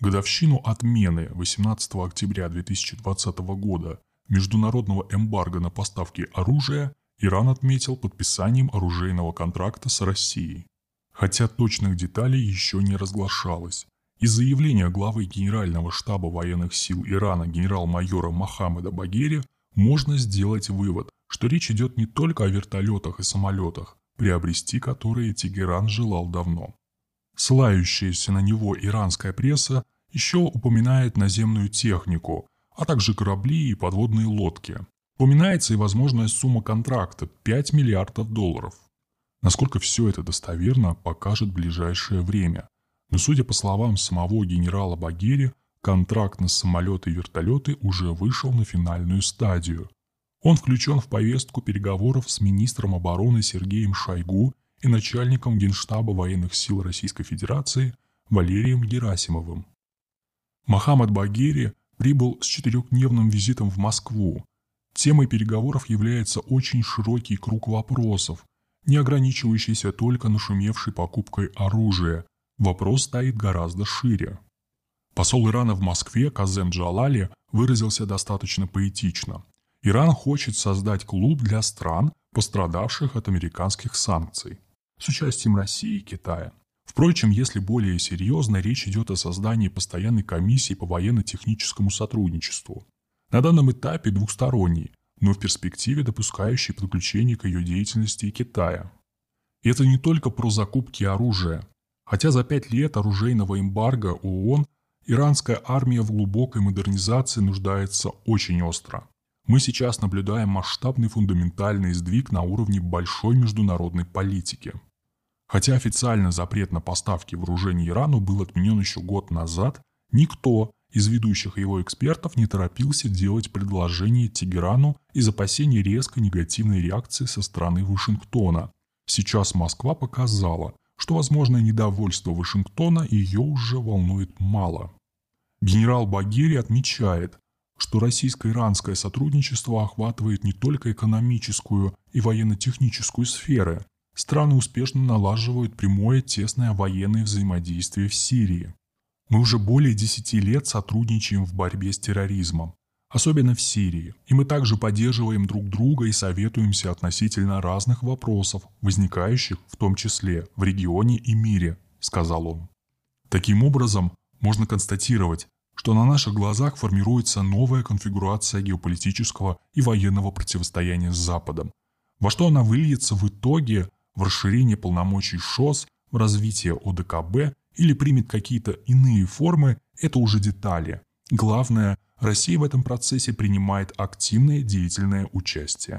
годовщину отмены 18 октября 2020 года международного эмбарго на поставки оружия Иран отметил подписанием оружейного контракта с Россией. Хотя точных деталей еще не разглашалось. Из заявления главы Генерального штаба военных сил Ирана генерал-майора Мохаммеда Багери можно сделать вывод, что речь идет не только о вертолетах и самолетах, приобрести которые Тегеран желал давно. Ссылающаяся на него иранская пресса еще упоминает наземную технику, а также корабли и подводные лодки. Упоминается и возможная сумма контракта – 5 миллиардов долларов. Насколько все это достоверно, покажет ближайшее время. Но судя по словам самого генерала Багери, контракт на самолеты и вертолеты уже вышел на финальную стадию. Он включен в повестку переговоров с министром обороны Сергеем Шойгу и начальником Генштаба военных сил Российской Федерации Валерием Герасимовым. Мохаммад Багери прибыл с четырехдневным визитом в Москву. Темой переговоров является очень широкий круг вопросов, не ограничивающийся только нашумевшей покупкой оружия. Вопрос стоит гораздо шире. Посол Ирана в Москве Казем Джалали выразился достаточно поэтично. Иран хочет создать клуб для стран, пострадавших от американских санкций, с участием России и Китая. Впрочем, если более серьезно, речь идет о создании постоянной комиссии по военно-техническому сотрудничеству. На данном этапе двухсторонней, но в перспективе допускающей подключение к ее деятельности и Китая. И это не только про закупки оружия. Хотя за пять лет оружейного эмбарго ООН иранская армия в глубокой модернизации нуждается очень остро. Мы сейчас наблюдаем масштабный фундаментальный сдвиг на уровне большой международной политики – Хотя официально запрет на поставки вооружений Ирану был отменен еще год назад, никто из ведущих его экспертов не торопился делать предложение Тегерану из опасений резко негативной реакции со стороны Вашингтона. Сейчас Москва показала, что возможное недовольство Вашингтона ее уже волнует мало. Генерал Багири отмечает, что российско-иранское сотрудничество охватывает не только экономическую и военно-техническую сферы, страны успешно налаживают прямое тесное военное взаимодействие в Сирии. Мы уже более 10 лет сотрудничаем в борьбе с терроризмом, особенно в Сирии, и мы также поддерживаем друг друга и советуемся относительно разных вопросов, возникающих в том числе в регионе и мире, сказал он. Таким образом, можно констатировать, что на наших глазах формируется новая конфигурация геополитического и военного противостояния с Западом. Во что она выльется в итоге – в расширение полномочий ШОС, в развитие ОДКБ или примет какие-то иные формы, это уже детали. Главное, Россия в этом процессе принимает активное деятельное участие.